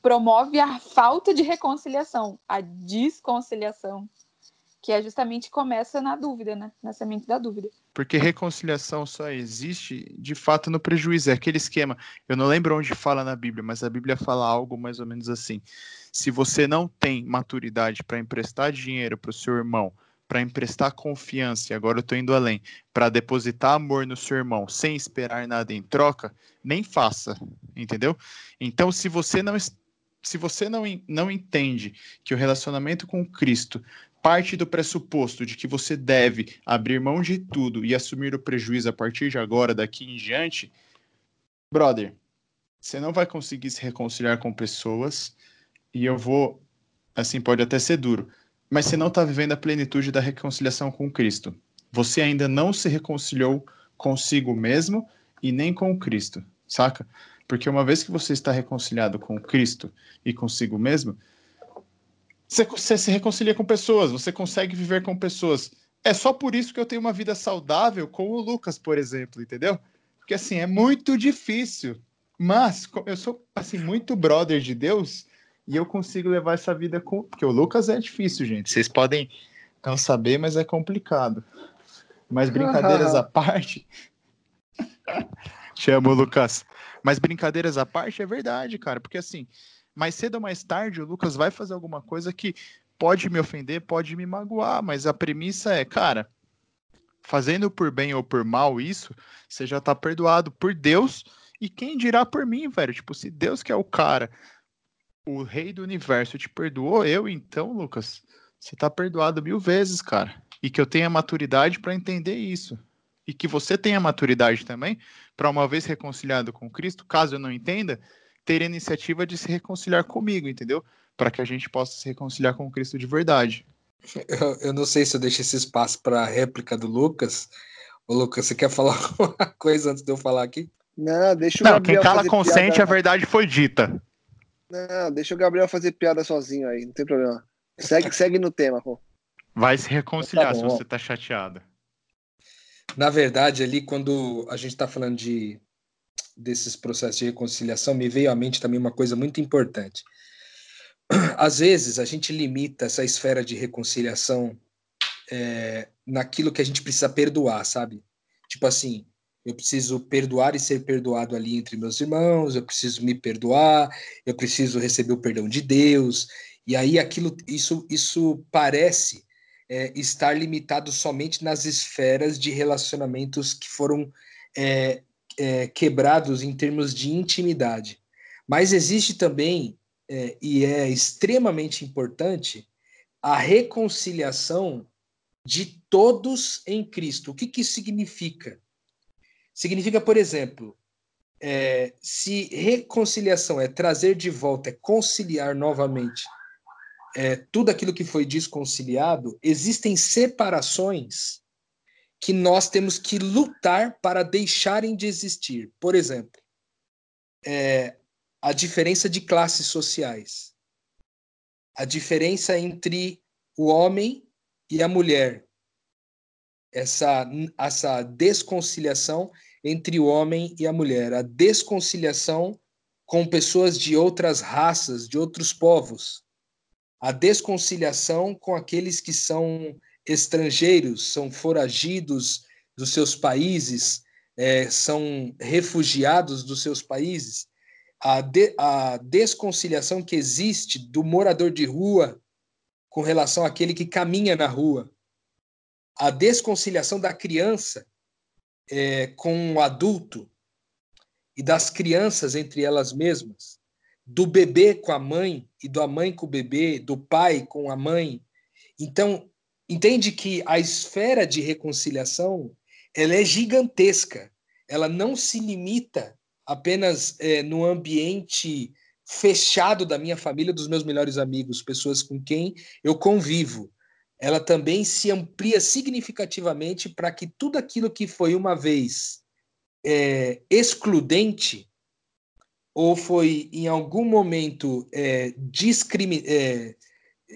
Speaker 5: Promove a falta de reconciliação, a desconciliação, que é justamente começa na dúvida, né? Na semente da dúvida.
Speaker 3: Porque reconciliação só existe de fato no prejuízo. É aquele esquema. Eu não lembro onde fala na Bíblia, mas a Bíblia fala algo mais ou menos assim. Se você não tem maturidade para emprestar dinheiro para o seu irmão, para emprestar confiança, e agora eu estou indo além, para depositar amor no seu irmão sem esperar nada em troca, nem faça, entendeu? Então, se você não se você não, não entende que o relacionamento com Cristo parte do pressuposto de que você deve abrir mão de tudo e assumir o prejuízo a partir de agora, daqui em diante, brother, você não vai conseguir se reconciliar com pessoas e eu vou, assim, pode até ser duro, mas você não está vivendo a plenitude da reconciliação com Cristo. Você ainda não se reconciliou consigo mesmo e nem com Cristo, saca? Porque uma vez que você está reconciliado com Cristo e consigo mesmo, você, você se reconcilia com pessoas, você consegue viver com pessoas. É só por isso que eu tenho uma vida saudável com o Lucas, por exemplo, entendeu? Porque assim, é muito difícil. Mas eu sou assim muito brother de Deus e eu consigo levar essa vida com. Porque o Lucas é difícil, gente. Vocês podem não saber, mas é complicado. Mas brincadeiras à parte. Chamo Lucas. Mas brincadeiras à parte é verdade, cara. Porque assim, mais cedo ou mais tarde, o Lucas vai fazer alguma coisa que pode me ofender, pode me magoar, mas a premissa é, cara, fazendo por bem ou por mal isso, você já tá perdoado por Deus e quem dirá por mim, velho? Tipo, se Deus que é o cara o rei do universo te perdoou, eu então, Lucas, você tá perdoado mil vezes, cara. E que eu tenha maturidade para entender isso. E que você tenha maturidade também para, uma vez reconciliado com Cristo, caso eu não entenda, ter a iniciativa de se reconciliar comigo, entendeu? Para que a gente possa se reconciliar com Cristo de verdade.
Speaker 4: Eu, eu não sei se eu deixo esse espaço para a réplica do Lucas. Ô, Lucas, você quer falar alguma coisa antes de eu falar aqui?
Speaker 2: Não, deixa o
Speaker 3: Não, Gabriel quem cala consente, piada. a verdade foi dita.
Speaker 2: Não, deixa o Gabriel fazer piada sozinho aí, não tem problema. Segue, segue no tema, pô.
Speaker 3: Vai se reconciliar tá bom, se você tá chateado.
Speaker 4: Na verdade, ali, quando a gente tá falando de desses processos de reconciliação, me veio à mente também uma coisa muito importante. Às vezes, a gente limita essa esfera de reconciliação é, naquilo que a gente precisa perdoar, sabe? Tipo assim, eu preciso perdoar e ser perdoado ali entre meus irmãos, eu preciso me perdoar, eu preciso receber o perdão de Deus. E aí aquilo, isso, isso parece é, estar limitado somente nas esferas de relacionamentos que foram é, é, quebrados em termos de intimidade. Mas existe também, é, e é extremamente importante, a reconciliação de todos em Cristo. O que, que isso significa? Significa, por exemplo, é, se reconciliação é trazer de volta, é conciliar novamente é, tudo aquilo que foi desconciliado, existem separações que nós temos que lutar para deixarem de existir. Por exemplo, é, a diferença de classes sociais, a diferença entre o homem e a mulher, essa, essa desconciliação entre o homem e a mulher, a desconciliação com pessoas de outras raças, de outros povos, a desconciliação com aqueles que são estrangeiros, são foragidos dos seus países, é, são refugiados dos seus países, a, de, a desconciliação que existe do morador de rua com relação àquele que caminha na rua, a desconciliação da criança é, com o adulto e das crianças entre elas mesmas, do bebê com a mãe e da mãe com o bebê, do pai com a mãe. Então, entende que a esfera de reconciliação ela é gigantesca. Ela não se limita apenas é, no ambiente fechado da minha família, dos meus melhores amigos, pessoas com quem eu convivo. Ela também se amplia significativamente para que tudo aquilo que foi uma vez é, excludente ou foi em algum momento é, discrimi é,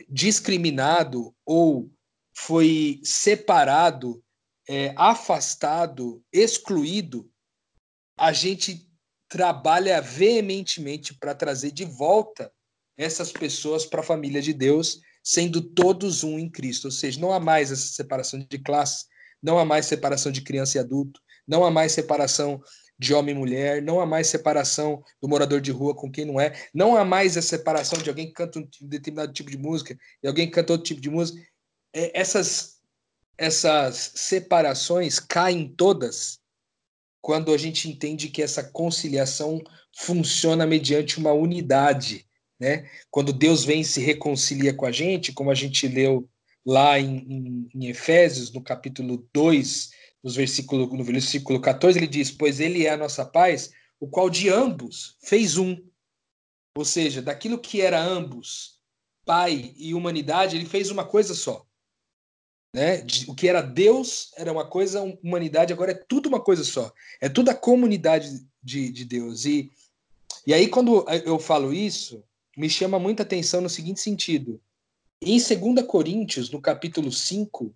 Speaker 4: discriminado ou foi separado, é, afastado, excluído, a gente trabalha veementemente para trazer de volta essas pessoas para a família de Deus, sendo todos um em Cristo. Ou seja, não há mais essa separação de classe, não há mais separação de criança e adulto, não há mais separação de homem e mulher, não há mais separação do morador de rua com quem não é, não há mais a separação de alguém que canta um determinado tipo de música e alguém que canta outro tipo de música. É, essas, essas separações caem todas quando a gente entende que essa conciliação funciona mediante uma unidade. Né? Quando Deus vem e se reconcilia com a gente, como a gente leu lá em, em, em Efésios, no capítulo 2, nos versículo, no versículo 14, ele diz: Pois ele é a nossa paz, o qual de ambos fez um. Ou seja, daquilo que era ambos, pai e humanidade, ele fez uma coisa só. Né? O que era Deus era uma coisa, humanidade agora é tudo uma coisa só. É tudo a comunidade de, de Deus. E, e aí, quando eu falo isso, me chama muita atenção no seguinte sentido. Em 2 Coríntios, no capítulo 5,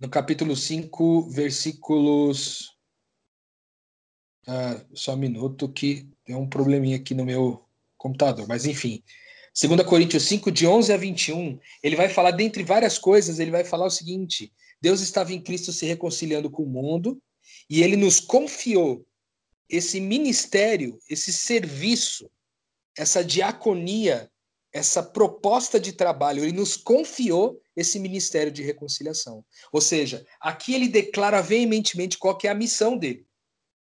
Speaker 4: no capítulo 5, versículos. Ah, só um minuto que tem um probleminha aqui no meu computador, mas enfim. 2 Coríntios 5, de 11 a 21, ele vai falar, dentre várias coisas, ele vai falar o seguinte: Deus estava em Cristo se reconciliando com o mundo e ele nos confiou esse ministério, esse serviço, essa diaconia, essa proposta de trabalho, ele nos confiou esse ministério de reconciliação. Ou seja, aqui ele declara veementemente qual é a missão dele.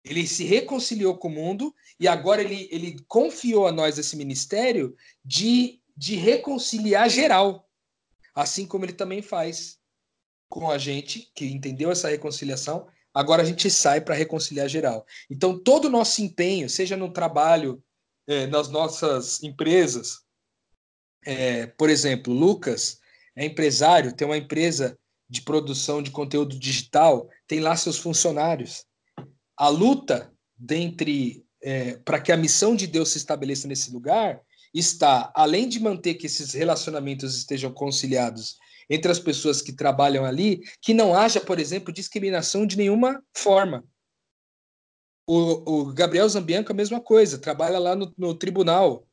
Speaker 4: Ele se reconciliou com o mundo e agora ele, ele confiou a nós esse ministério de, de reconciliar geral. Assim como ele também faz com a gente, que entendeu essa reconciliação, agora a gente sai para reconciliar geral. Então, todo o nosso empenho, seja no trabalho, é, nas nossas empresas, é, por exemplo, Lucas é empresário, tem uma empresa de produção de conteúdo digital, tem lá seus funcionários. A luta dentre é, para que a missão de Deus se estabeleça nesse lugar está, além de manter que esses relacionamentos estejam conciliados entre as pessoas que trabalham ali, que não haja, por exemplo, discriminação de nenhuma forma. O, o Gabriel Zambianco a mesma coisa, trabalha lá no, no tribunal,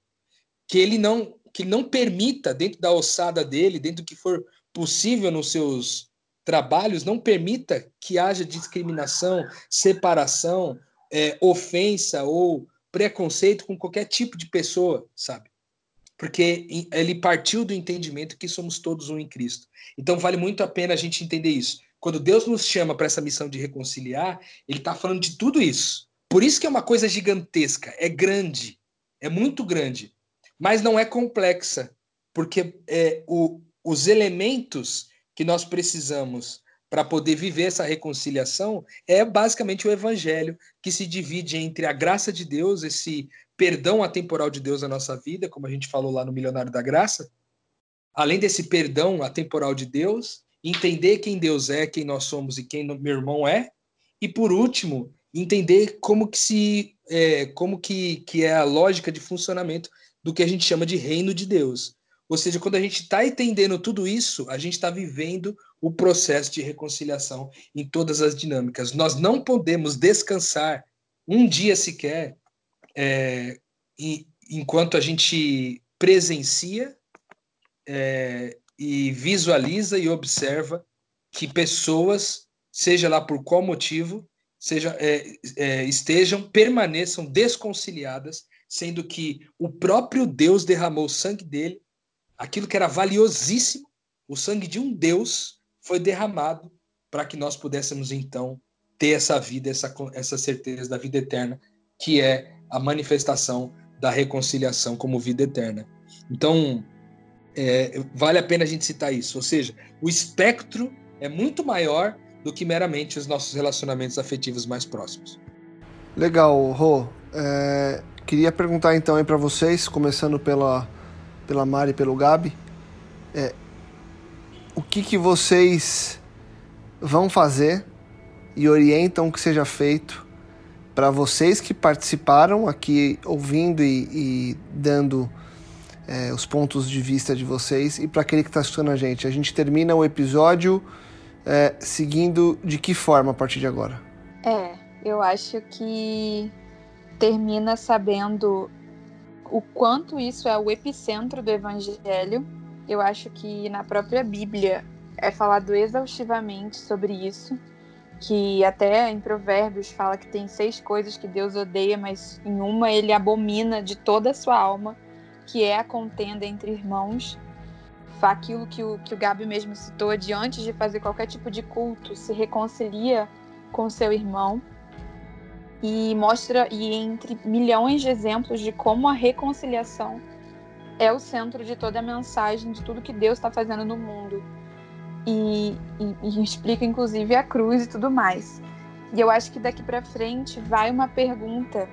Speaker 4: que ele não que não permita, dentro da ossada dele, dentro do que for possível nos seus trabalhos, não permita que haja discriminação, separação, é, ofensa ou preconceito com qualquer tipo de pessoa, sabe? Porque ele partiu do entendimento que somos todos um em Cristo. Então vale muito a pena a gente entender isso. Quando Deus nos chama para essa missão de reconciliar, ele está falando de tudo isso. Por isso que é uma coisa gigantesca, é grande, é muito grande mas não é complexa, porque é, o, os elementos que nós precisamos para poder viver essa reconciliação é basicamente o evangelho que se divide entre a graça de Deus, esse perdão atemporal de Deus na nossa vida, como a gente falou lá no Milionário da Graça, além desse perdão atemporal de Deus, entender quem Deus é, quem nós somos e quem meu irmão é, e por último, entender como que se é, como que, que é a lógica de funcionamento do que a gente chama de reino de Deus. Ou seja, quando a gente está entendendo tudo isso, a gente está vivendo o processo de reconciliação em todas as dinâmicas. Nós não podemos descansar um dia sequer é, enquanto a gente presencia é, e visualiza e observa que pessoas, seja lá por qual motivo, seja, é, é, estejam, permaneçam desconciliadas, sendo que o próprio Deus derramou o sangue dele, aquilo que era valiosíssimo, o sangue de um Deus foi derramado para que nós pudéssemos então ter essa vida, essa, essa certeza da vida eterna, que é a manifestação da reconciliação como vida eterna. Então, é, vale a pena a gente citar isso. Ou seja, o espectro é muito maior do que meramente os nossos relacionamentos afetivos mais próximos.
Speaker 2: Legal, Rô. É, queria perguntar então aí para vocês, começando pela, pela Mari e pelo Gabi, é, o que, que vocês vão fazer e orientam que seja feito para vocês que participaram aqui ouvindo e, e dando é, os pontos de vista de vocês e para aquele que está assistindo a gente. A gente termina o episódio é, seguindo de que forma a partir de agora?
Speaker 5: É, eu acho que termina sabendo o quanto isso é o epicentro do evangelho. Eu acho que na própria Bíblia é falado exaustivamente sobre isso, que até em Provérbios fala que tem seis coisas que Deus odeia, mas em uma ele abomina de toda a sua alma que é a contenda entre irmãos. Aquilo que o, que o Gabi mesmo citou, de antes de fazer qualquer tipo de culto, se reconcilia com seu irmão e mostra, e entre milhões de exemplos de como a reconciliação é o centro de toda a mensagem, de tudo que Deus está fazendo no mundo. E, e, e, explica, inclusive, a cruz e tudo mais. E eu acho que daqui para frente vai uma pergunta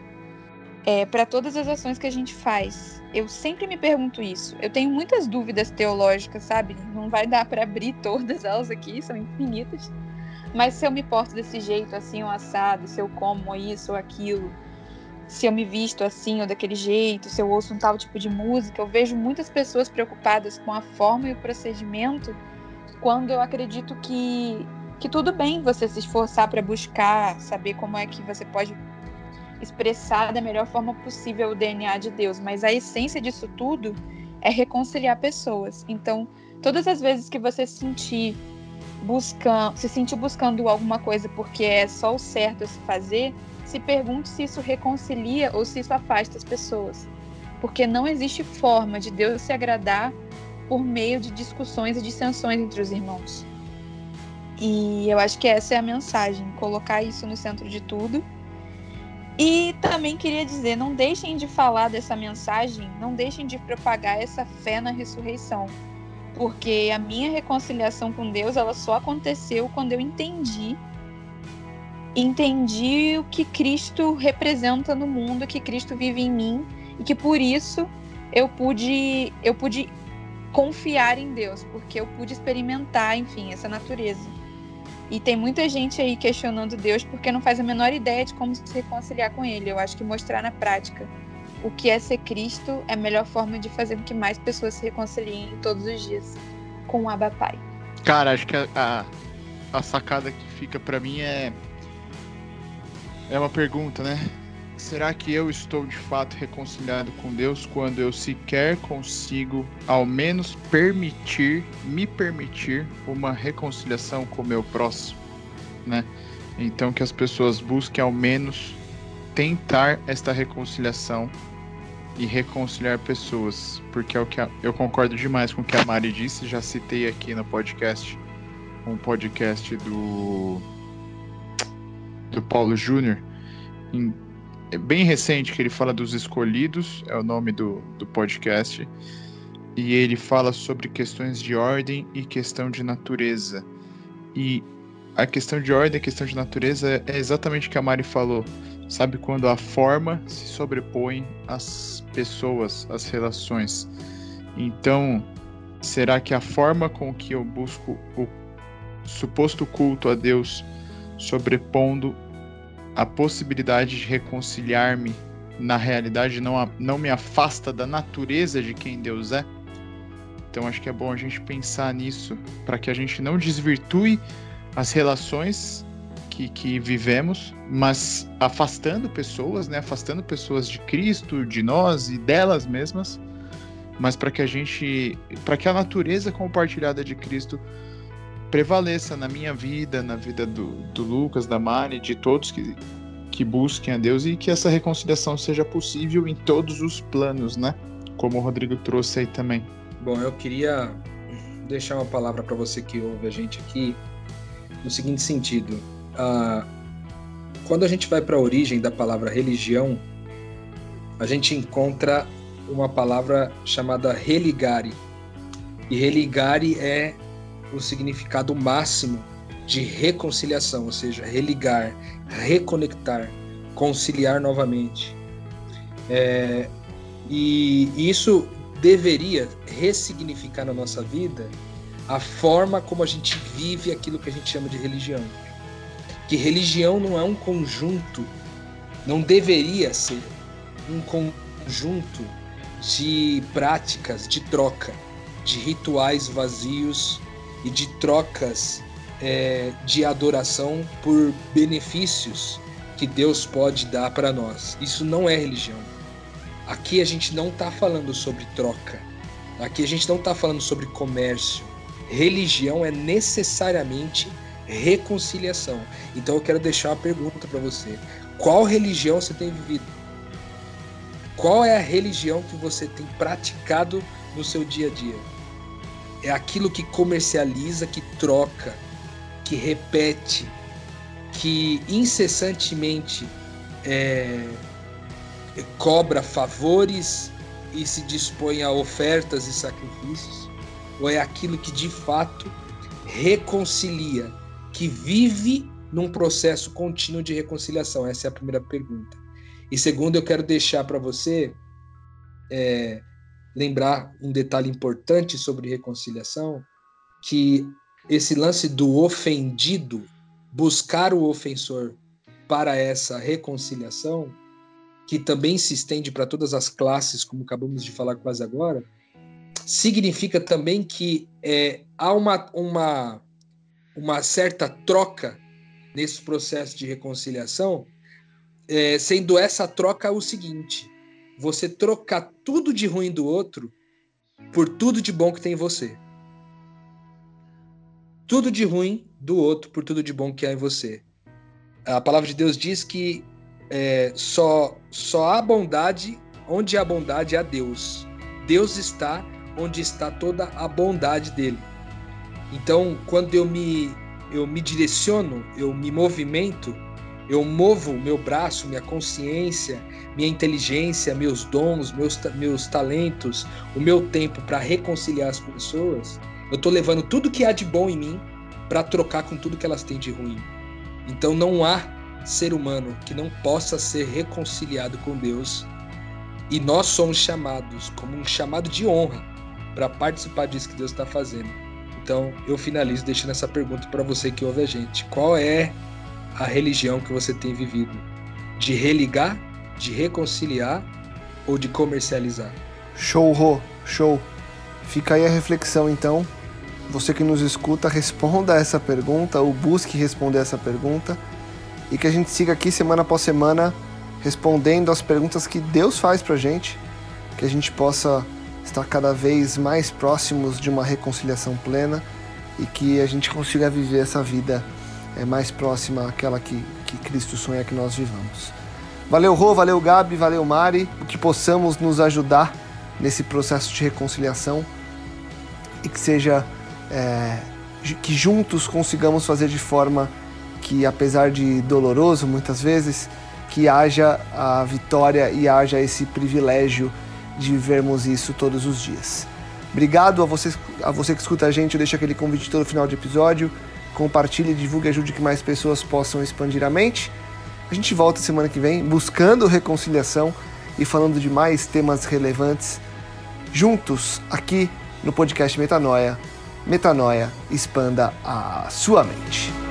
Speaker 5: é, para todas as ações que a gente faz. Eu sempre me pergunto isso. Eu tenho muitas dúvidas teológicas, sabe? Não vai dar para abrir todas elas aqui, são infinitas. Mas se eu me porto desse jeito, assim, ou assado, se eu como isso ou aquilo, se eu me visto assim ou daquele jeito, se eu ouço um tal tipo de música, eu vejo muitas pessoas preocupadas com a forma e o procedimento, quando eu acredito que que tudo bem você se esforçar para buscar, saber como é que você pode expressar da melhor forma possível o DNA de Deus, mas a essência disso tudo é reconciliar pessoas. Então, todas as vezes que você sentir buscando, se sentir buscando alguma coisa porque é só o certo a se fazer, se pergunte se isso reconcilia ou se isso afasta as pessoas. Porque não existe forma de Deus se agradar por meio de discussões e dissensões entre os irmãos. E eu acho que essa é a mensagem, colocar isso no centro de tudo e também queria dizer, não deixem de falar dessa mensagem, não deixem de propagar essa fé na ressurreição, porque a minha reconciliação com Deus, ela só aconteceu quando eu entendi entendi o que Cristo representa no mundo, que Cristo vive em mim e que por isso eu pude eu pude confiar em Deus, porque eu pude experimentar, enfim, essa natureza. E tem muita gente aí questionando Deus porque não faz a menor ideia de como se reconciliar com Ele. Eu acho que mostrar na prática o que é ser Cristo é a melhor forma de fazer com que mais pessoas se reconciliem todos os dias com o Abba Pai.
Speaker 3: Cara, acho que a, a, a sacada que fica para mim é. É uma pergunta, né? Será que eu estou de fato reconciliado com Deus quando eu sequer consigo, ao menos, permitir, me permitir uma reconciliação com o meu próximo, né? Então que as pessoas busquem ao menos tentar esta reconciliação e reconciliar pessoas, porque é o que a, eu concordo demais com o que a Mari disse, já citei aqui no podcast, um podcast do do Paulo Júnior, é bem recente que ele fala dos escolhidos, é o nome do, do podcast, e ele fala sobre questões de ordem e questão de natureza. E a questão de ordem e questão de natureza é exatamente o que a Mari falou. Sabe quando a forma se sobrepõe às pessoas, às relações. Então, Será que a forma com que eu busco o suposto culto a Deus, sobrepondo a possibilidade de reconciliar-me na realidade, não, não me afasta da natureza de quem Deus é? Então acho que é bom a gente pensar nisso para que a gente não desvirtue as relações que, que vivemos, mas afastando pessoas, né? Afastando pessoas de Cristo, de nós e delas mesmas, mas para que a gente, para que a natureza compartilhada de Cristo prevaleça na minha vida, na vida do, do Lucas, da Mari, de todos que, que busquem a Deus e que essa reconciliação seja possível em todos os planos, né? Como o Rodrigo trouxe aí também.
Speaker 4: Bom, eu queria deixar uma palavra para você que ouve a gente aqui no seguinte sentido: uh, quando a gente vai para a origem da palavra religião, a gente encontra uma palavra chamada religare. E religare é o significado máximo de reconciliação, ou seja, religar, reconectar, conciliar novamente. É, e isso deveria ressignificar na nossa vida a forma como a gente vive aquilo que a gente chama de religião. Que religião não é um conjunto, não deveria ser um conjunto de práticas de troca, de rituais vazios e de trocas é, de adoração por benefícios que Deus pode dar para nós. Isso não é religião. Aqui a gente não está falando sobre troca. Aqui a gente não está falando sobre comércio. Religião é necessariamente reconciliação. Então eu quero deixar uma pergunta para você: qual religião você tem vivido? Qual é a religião que você tem praticado no seu dia a dia? É aquilo que comercializa, que troca, que repete, que incessantemente é, cobra favores e se dispõe a ofertas e sacrifícios? Ou é aquilo que de fato reconcilia, que vive num processo contínuo de reconciliação? Essa é a primeira pergunta. E segundo, eu quero deixar para você é, lembrar um detalhe importante sobre reconciliação, que esse lance do ofendido, buscar o ofensor para essa reconciliação, que também se estende para todas as classes, como acabamos de falar quase agora, significa também que é, há uma, uma, uma certa troca nesse processo de reconciliação, é, sendo essa troca o seguinte: você trocar tudo de ruim do outro por tudo de bom que tem em você tudo de ruim do outro por tudo de bom que há em você. A palavra de Deus diz que é, só, só há bondade onde há bondade há Deus. Deus está onde está toda a bondade dele. Então, quando eu me, eu me direciono, eu me movimento, eu movo meu braço, minha consciência, minha inteligência, meus dons, meus, meus talentos, o meu tempo para reconciliar as pessoas, eu estou levando tudo que há de bom em mim para trocar com tudo que elas têm de ruim. Então não há ser humano que não possa ser reconciliado com Deus. E nós somos chamados como um chamado de honra para participar disso que Deus está fazendo. Então eu finalizo deixando essa pergunta para você que ouve a gente: qual é a religião que você tem vivido? De religar, de reconciliar ou de comercializar?
Speaker 2: Show, Rô, show. Fica aí a reflexão então você que nos escuta responda essa pergunta ou busque responder essa pergunta e que a gente siga aqui semana após semana respondendo as perguntas que Deus faz pra gente, que a gente possa estar cada vez mais próximos de uma reconciliação plena e que a gente consiga viver essa vida é, mais próxima àquela que, que Cristo sonha que nós vivamos. Valeu, Rô, valeu, Gabi, valeu, Mari, que possamos nos ajudar nesse processo de reconciliação e que seja é, que juntos consigamos fazer de forma que, apesar de doloroso muitas vezes, que haja a vitória e haja esse privilégio de vivermos isso todos os dias. Obrigado a você, a você que escuta a gente, eu deixo aquele convite todo final de episódio. Compartilhe, divulgue, ajude que mais pessoas possam expandir a mente. A gente volta semana que vem buscando reconciliação e falando de mais temas relevantes juntos aqui no podcast Metanoia. Metanoia, expanda a sua mente.